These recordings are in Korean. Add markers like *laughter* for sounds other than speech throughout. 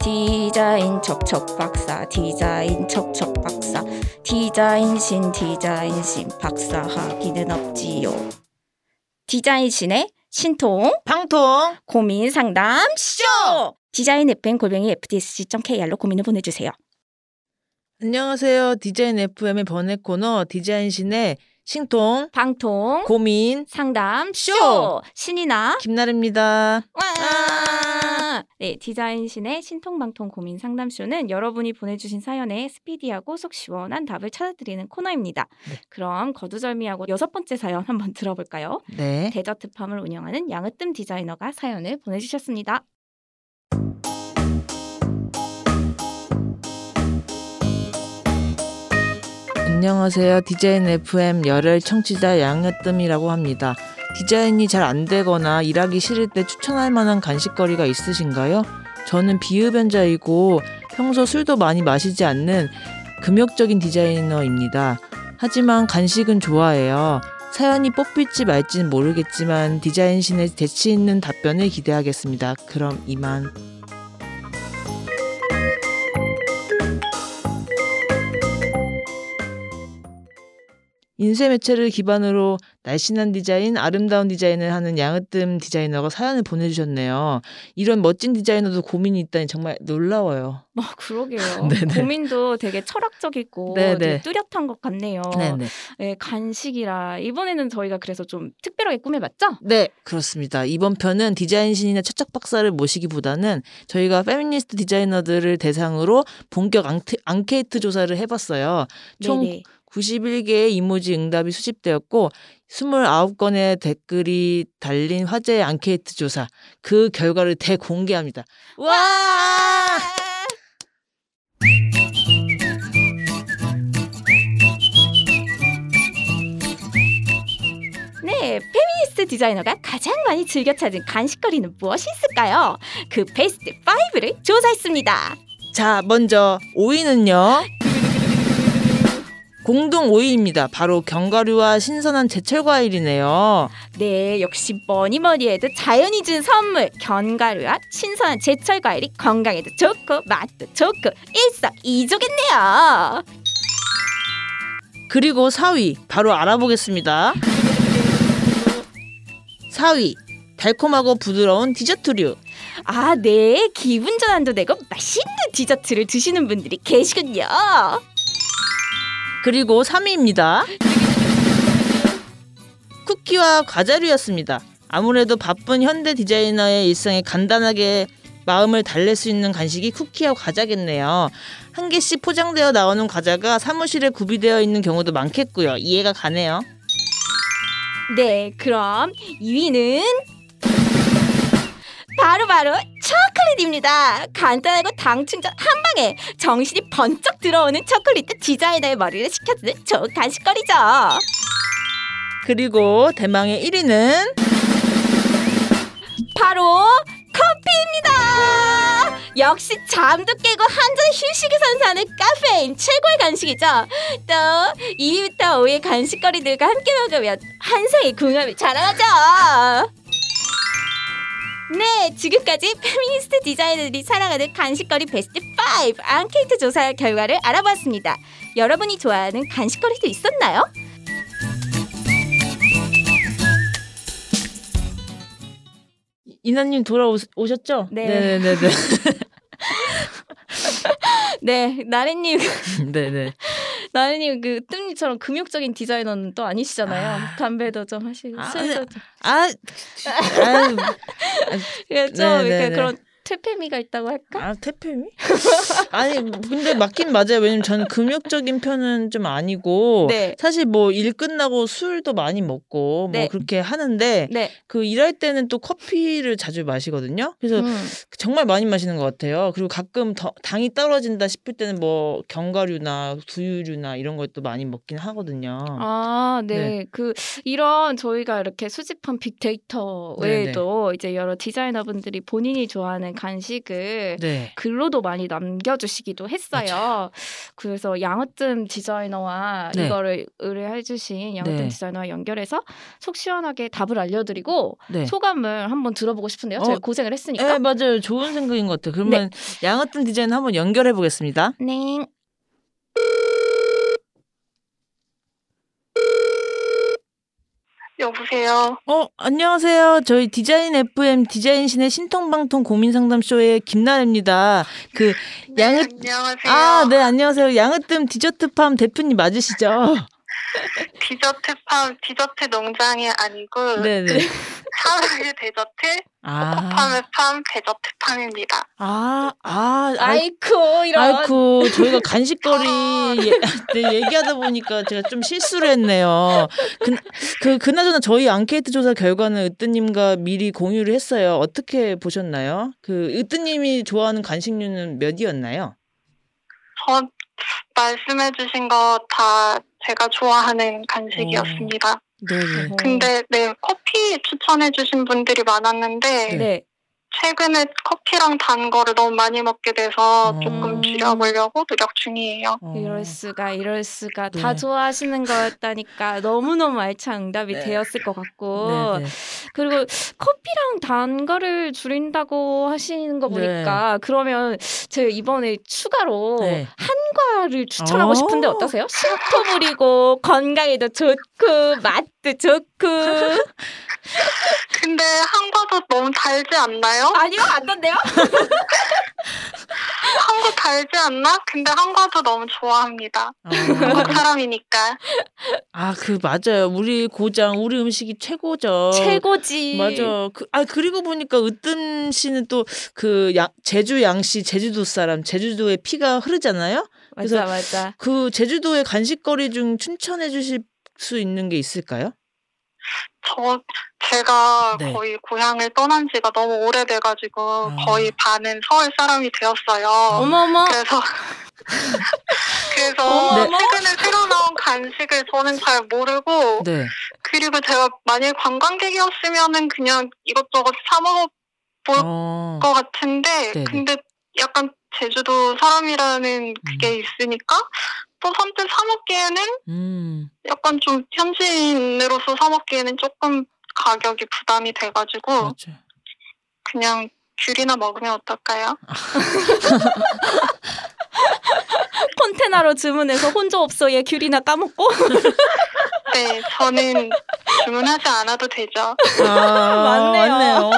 디자인 척척 박사 디자인 척척 박사. 디자인 신 디자인 신 박사 하기는 없지요. 디자인 신의 신통 방통. 고민 상담 쇼 디자인 FM 골뱅이 fdsc.kr로 고민을 보내주세요. 안녕하세요. 디자인 FM의 번외 코너 디자인 신의 신통 방통 고민 상담 쇼, 쇼! 신이나 김나래입니다. 와! 네, 디자인신의 신통방통 고민 상담쇼는 여러분이 보내주신 사연에 스피디하고 속 시원한 답을 찾아드리는 코너입니다. 네. 그럼 거두절미하고 여섯 번째 사연 한번 들어볼까요? 네. 데저트팜을 운영하는 양으뜸 디자이너가 사연을 보내주셨습니다. 안녕하세요. 디자인 FM 열혈 청취자 양여뜸이라고 합니다. 디자인이 잘 안 되거나 일하기 싫을 때 추천할 만한 간식거리가 있으신가요? 저는 비흡연자이고 평소 술도 많이 마시지 않는 금욕적인 디자이너입니다. 하지만 간식은 좋아해요. 사연이 뽑힐지 말지는 모르겠지만 디자인신의 재치 있는 답변을 기대하겠습니다. 그럼 이만. 인쇄 매체를 기반으로 날씬한 디자인, 아름다운 디자인을 하는 양으뜸 디자이너가 사연을 보내주셨네요. 이런 멋진 디자이너도 고민이 있다니 정말 놀라워요. 뭐 그러게요. *laughs* 고민도 되게 철학적이고. 되게 뚜렷한 것 같네요. 네네. 네, 간식이라 이번에는 저희가 그래서 좀 특별하게 꾸며봤죠? 네, 그렇습니다. 이번 편은 디자인신이나 척척 박사를 모시기보다는 저희가 페미니스트 디자이너들을 대상으로 본격 앙케이트 조사를 해봤어요. 총 네네. 91개의 이모지 응답이 수집되었고 29건의 댓글이 달린 화제 앙케이트 조사 그 결과를 대공개합니다. 와! 네, 페미니스트 디자이너가 가장 많이 즐겨 찾은 간식거리는 무엇이 있을까요? 그 베스트 5를 조사했습니다. 자, 먼저 5위는요. 공동 5위입니다. 바로 견과류와 신선한 제철 과일이네요. 네, 역시 뭐니 뭐니 해도 자연이 준 선물 견과류와 신선한 제철 과일이 건강에도 좋고 맛도 좋고 일석이조겠네요. 그리고 4위 바로 알아보겠습니다. 4위 달콤하고 부드러운 디저트류. 아, 네, 기분 전환도 되고 맛있는 디저트를 드시는 분들이 계시군요. 그리고 3위입니다. 쿠키와 과자류였습니다. 아무래도 바쁜 현대 디자이너의 일상에 간단하게 마음을 달랠 수 있는 간식이 쿠키와 과자겠네요. 한 개씩 포장되어 나오는 과자가 사무실에 구비되어 있는 경우도 많겠고요. 이해가 가네요. 네, 그럼 2위는 바로바로 초콜릿입니다. 간단하고 당 충전 한 방에 정신이 번쩍 들어오는 초콜릿 디자이너의 머리를 식혀주는 좋은 간식거리죠. 그리고 대망의 1위는 바로 커피입니다. 역시 잠도 깨고 한 잔 휴식을 선사하는 카페인 최고의 간식이죠. 또 2위부터 5위 간식거리들과 함께 먹으면 환상의 궁합이 자라나죠. 네, 지금까지 페미니스트 디자이너들이 사랑하는 간식거리 베스트 5 앙케이트 조사 결과를 알아봤습니다. 여러분이 좋아하는 간식거리도 있었나요? 이나님 돌아오셨죠? 네. 네네네. *laughs* 네, 나래님 네네. *laughs* 나은님 그 뜸님처럼 금욕적인 디자이너는 또 아니시잖아요. 담배도 좀 하시고 아, 술도 좀. 아, 아유, *laughs* 그러니까 좀 네, 이렇게 네, 그런 퇴폐미가 있다고 할까? 아 태페미? 아니 근데 맞긴 맞아요. 왜냐면 저는 금욕적인 편은 좀 아니고 네. 사실 뭐 일 끝나고 술도 많이 먹고 네. 뭐 그렇게 하는데 네. 그 일할 때는 또 커피를 자주 마시거든요. 그래서 음. 정말 많이 마시는 것 같아요. 그리고 가끔 더, 당이 떨어진다 싶을 때는 뭐 견과류나 두유류나 이런 것도 많이 먹긴 하거든요. 아, 네. 네. 그 이런 저희가 이렇게 수집한 빅데이터 네, 외에도 이제 여러 디자이너분들이 본인이 좋아하는 간식을 네. 글로도 많이 남겨주시기도 했어요. 그래서 양으뜸 디자이너와 네. 이거를 의뢰해주신 양으뜸 네. 디자이너와 연결해서 속 시원하게 답을 알려드리고 네. 소감을 한번 들어보고 싶은데요. 어, 제가 고생을 했으니까. 네, 맞아요. 좋은 생각인 것 같아요. 그러면 양어떤 디자인 한번 연결해 보겠습니다. 네. 여보세요. 어, 안녕하세요. 저희 디자인 FM 디자인신의 신통방통 고민 상담 쇼의 김나래입니다. 그 네, 양으 안녕하세요. 아, 네, 안녕하세요. 양으뜸 디저트팜 대표님 맞으시죠? *laughs* 디저트팜 디저트 농장이 아니고 네, 네. 사랑의 디저트 아. 코코팜의 팜 디저트 팜입니다. 아, 아, 아이, 아이쿠 이런. 아이쿠, 저희가 간식거리 *laughs* 예, 네, 얘기하다 보니까 제가 좀 실수를 했네요. 그, 그, 그나저나 저희 앙케이트 조사 결과는 으뜨님과 미리 공유를 했어요. 어떻게 보셨나요? 그, 으뜨님이 좋아하는 간식류는 몇이었나요? 저 말씀해주신 거 다 제가 좋아하는 간식이었습니다. 네 네. 근데 네 커피 추천해주신 분들이 많았는데 네. 최근에 커피랑 단 거를 너무 많이 먹게 돼서 어. 조금 줄여보려고 노력 중이에요. 어. 이럴 수가 이럴 수가 네. 다 좋아하시는 거였다니까 너무너무 알찬 응답이 네. 되었을 것 같고 네네. 그리고 커피랑 단 거를 줄인다고 하시는 거 보니까 그러면 제가 이번에 추가로 네. 한과를 추천하고 어. 싶은데 어떠세요? 신토물이고 건강에도 좋고 맛도 좋고 *laughs* 근데 한과도 너무 달지 않나요? 아니요 안 된대요? *laughs* 한과 달지 않나? 근데 한과도 너무 좋아합니다. 어. 한국 사람이니까. 아, 그 맞아요. 우리 고장, 우리 음식이 최고죠. 최고지 맞아. 그, 아 그리고 보니까 으뜸 씨는 또 그 제주 양씨 제주도 사람 제주도에 피가 흐르잖아요. 맞아 맞아 그 제주도의 간식거리 중 추천해 주실 수 있는 게 있을까요? 저 제가 네. 거의 고향을 떠난 지가 너무 오래돼가지고 아. 거의 반은 서울 사람이 되었어요. 어머머 그래서 *laughs* 그래서 어머. 최근에 새로 나온 간식을 저는 잘 모르고 네. 그리고 제가 만약 관광객이었으면은 그냥 이것저것 사 먹어 볼것 어. 같은데 네네. 근데 약간 제주도 사람이라는 그게 음. 있으니까 또 선뜻 사 먹기에는 음. 약간 좀 현지인으로서 사 먹기에는 조금 가격이 부담이 돼가지고 맞아. 그냥 귤이나 먹으면 어떨까요? *laughs* 콘테나로 주문해서 혼자 없어의 귤이나 까먹고 *laughs* 네, 저는 주문하지 않아도 되죠. 아, *laughs* 맞네요. 맞네요.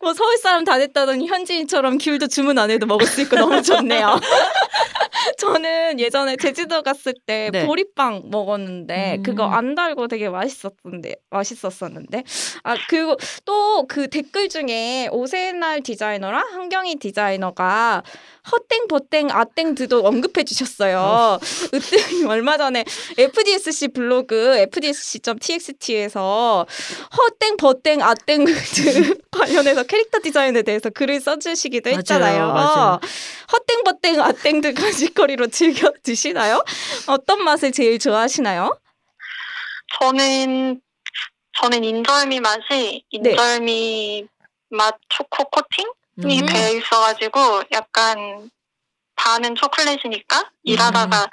뭐 서울 사람 다 됐다더니 현지인처럼 귤도 주문 안 해도 먹을 수 있고 너무 좋네요. *laughs* 저는 예전에 제주도 갔을 때 네. 보리빵 먹었는데 음. 그거 안 달고 되게 맛있었던데 맛있었었는데 아 그리고 또 그 댓글 중에 오세날 디자이너랑 한경희 디자이너가 헛땡 버땡 아땡 드도 언급해 주셨어요. *laughs* 으뜸이 얼마 전에 FDSC 블로그 fdsc.txt에서 헛땡 버땡 아땡 *laughs* 드 관련해서 캐릭터 디자인에 대해서 글을 써주시기도 맞아요, 했잖아요. 맞아요. 헛땡 버땡 아땡 드 간식거리로 즐겨 드시나요? 어떤 맛을 제일 좋아하시나요? 저는 저는 인절미 맛이 인절미 맛 초코 코팅이 음. 되어 있어가지고 약간 반은 초콜릿이니까 일하다가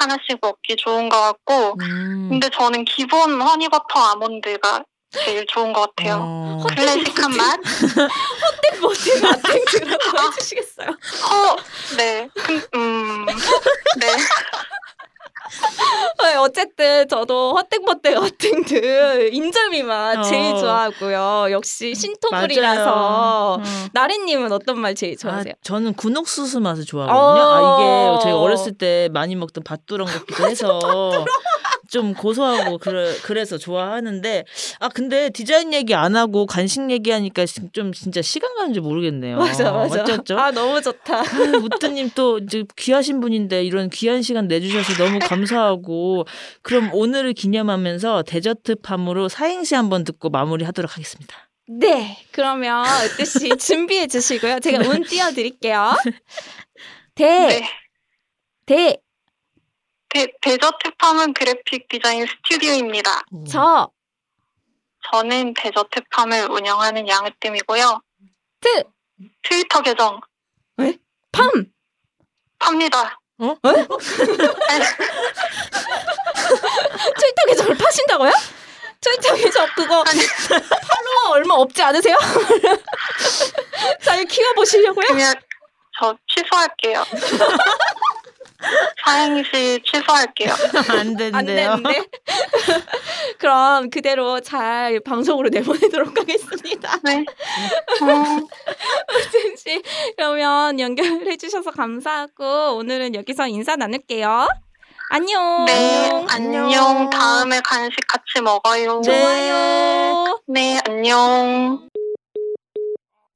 하나씩 먹기 좋은 것 같고 음. 근데 저는 기본 허니버터 아몬드가 제일 좋은 것 같아요. 어. 클래식한 맛. 허땡 버땡 아땡 드라고 해주시겠어요? 어, 네. 그, 음, 네. *laughs* 네, 어쨌든 저도 허땡버땡 아땡드 *laughs* 인절미 맛 어. 제일 좋아하고요. 역시 신토불이라서 맞아요. 음. 나래님은 어떤 맛 제일 아, 좋아하세요? 저는 군옥수수 맛을 좋아하거든요. 어. 아, 이게 저희가 어렸을 때 많이 먹던 밭두렁 같기도 *laughs* 해서 좀 고소하고 그래, 그래서 좋아하는데 아 근데 디자인 얘기 안 하고 간식 얘기하니까 지- 좀 진짜 시간 가는 줄 모르겠네요. 맞아 맞아. 어쩌죠? 아 너무 좋다. 무트님 또 이제 귀하신 분인데 이런 귀한 시간 내주셔서 너무 감사하고 그럼 오늘을 기념하면서 데저트 팜으로 사행시 한번 듣고 마무리하도록 하겠습니다. 네, 그러면 으뜨 씨 *laughs* 준비해 주시고요. 제가 운 띄워드릴게요. 대, 네. 대, 데, 데저트 팜은 그래픽 디자인 스튜디오입니다. 저, 저는 데저트 팜을 운영하는 양으뜸이고요. 트, 트위터 계정 팜. 팝니다. 트위터 계정을 파신다고요? 트위터 계정 그거 아니. 팔로워 얼마 없지 않으세요? *laughs* 잘 키워보시려고요? 그냥 저 취소할게요. 사행시 취소할게요. 안 *laughs* 안 된대요. 되는데. *laughs* 그럼 그대로 잘 방송으로 내보내도록 하겠습니다. 네. *laughs* 음, 진 씨, 그러면 연결해 주셔서 감사하고 오늘은 여기서 인사 나눌게요. 안녕. 네, 안녕. 안녕. 다음에 간식 같이 먹어요. 네. 좋아요. 네, 안녕.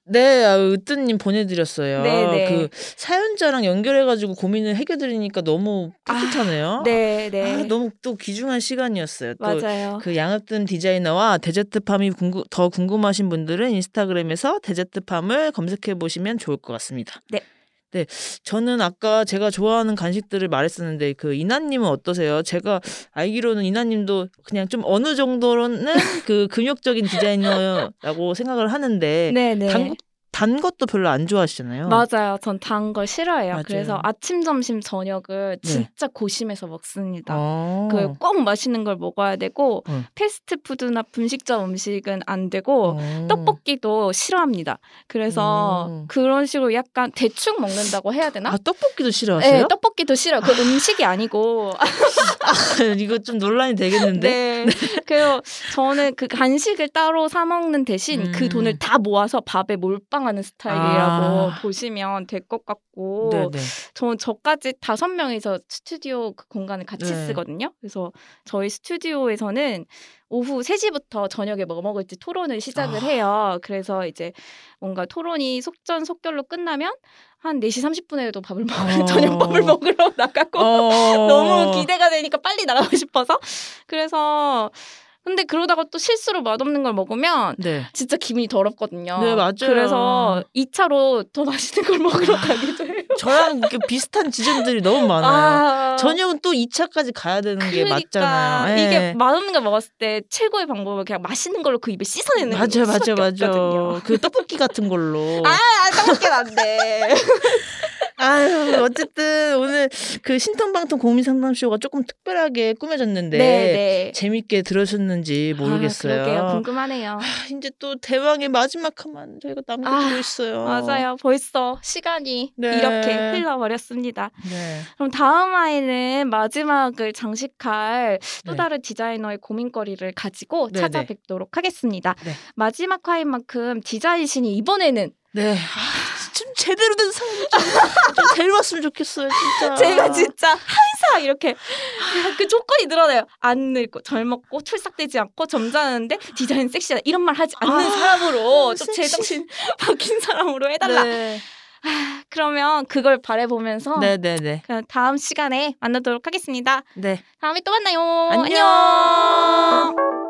네, 아, 으뜨님 보내드렸어요. 네, 네. 그 사연자랑 연결해가지고 고민을 해결드리니까 너무 뿌듯하네요. 네, 네. 아, 너무 또 귀중한 시간이었어요. 또 맞아요. 그 양엽든 디자이너와 데저트팜이 궁금, 더 궁금하신 분들은 인스타그램에서 데저트팜을 검색해 보시면 좋을 것 같습니다. 네. 네, 저는 아까 제가 좋아하는 간식들을 말했었는데 그 이나님은 어떠세요? 제가 알기로는 이나님도 그냥 좀 어느 정도로는 그 금욕적인 디자이너라고 생각을 하는데 네, 네. 단, 단 것도 별로 안 좋아하시잖아요. 맞아요. 전 단 걸 싫어해요. 맞아요. 그래서 아침, 점심, 저녁을 네. 진짜 고심해서 먹습니다. 어. 그꼭 맛있는 걸 먹어야 되고 어. 패스트푸드나 분식점 음식은 안 되고 어. 떡볶이도 싫어합니다. 그래서 음. 그런 식으로 약간 대충 먹는다고 해야 되나? 아 떡볶이도 싫어하세요? 네, 떡볶이도 싫어요. 그 음식이 아니고. *laughs* 이거 좀 논란이 되겠는데. 네. 그래서 저는 그 간식을 따로 사 먹는 대신 음. 그 돈을 다 모아서 밥에 몰빵 하는 스타일이라고 아. 보시면 될 것 같고. 네네. 저 저까지 다섯 명이서 스튜디오 그 공간을 같이 네. 쓰거든요. 그래서 저희 스튜디오에서는 오후 3시부터 저녁에 뭐 먹을지 토론을 시작을 아. 해요. 그래서 이제 뭔가 토론이 속전속결로 끝나면 한 4시 30분에도 밥을 먹으러 어. *laughs* 저녁밥을 먹으러 나가고 어. *laughs* 너무 기대가 되니까 빨리 나가고 싶어서 그래서 근데 그러다가 또 실수로 맛없는 걸 먹으면 네. 진짜 기분이 더럽거든요. 네, 맞아요. 그래서 2차로 더 맛있는 걸 먹으러 가기도 해요. *laughs* 저랑 비슷한 지점들이 너무 많아요. 아, 저녁은 또 2차까지 가야 되는 게 그러니까 맞잖아요. 예. 이게 맛없는 걸 먹었을 때 최고의 방법은 그냥 맛있는 걸로 그 입에 씻어내는 맞아요, 맞아요. 맞아요. 그 떡볶이 같은 걸로. 아, 떡볶이 안 돼. *laughs* 아유, 어쨌든 오늘 그 신통방통 고민 상담쇼가 조금 특별하게 꾸며졌는데 네, 네. 재밌게 들으셨는지 모르겠어요. 아, 그러게요. 궁금하네요. 아, 이제 또 대왕의 마지막 화만 저희가 남겨두고 아, 있어요. 맞아요. 벌써 시간이 네. 이렇게 흘러버렸습니다. 네. 그럼 다음 화에는 마지막을 장식할 또 네. 다른 디자이너의 고민거리를 가지고 네, 찾아뵙도록 하겠습니다. 네. 마지막 화인 만큼 디자인 신이 이번에는 네. 아, 좀 제대로 된 사람이 좀, 좀 데려왔으면 좋겠어요, 진짜. 제가 진짜 항상 이렇게 그 조건이 늘어나요. 안 늙고 젊었고 출삭되지 않고 점잖은데 디자인 섹시하다 이런 말 하지 않는 아, 사람으로 좀. 제정신 *laughs* 바뀐 사람으로 해달라. 네. 그러면 그걸 바라보면서 네, 네, 네. 다음 시간에 만나도록 하겠습니다. 네. 다음에 또 만나요. 안녕. 안녕.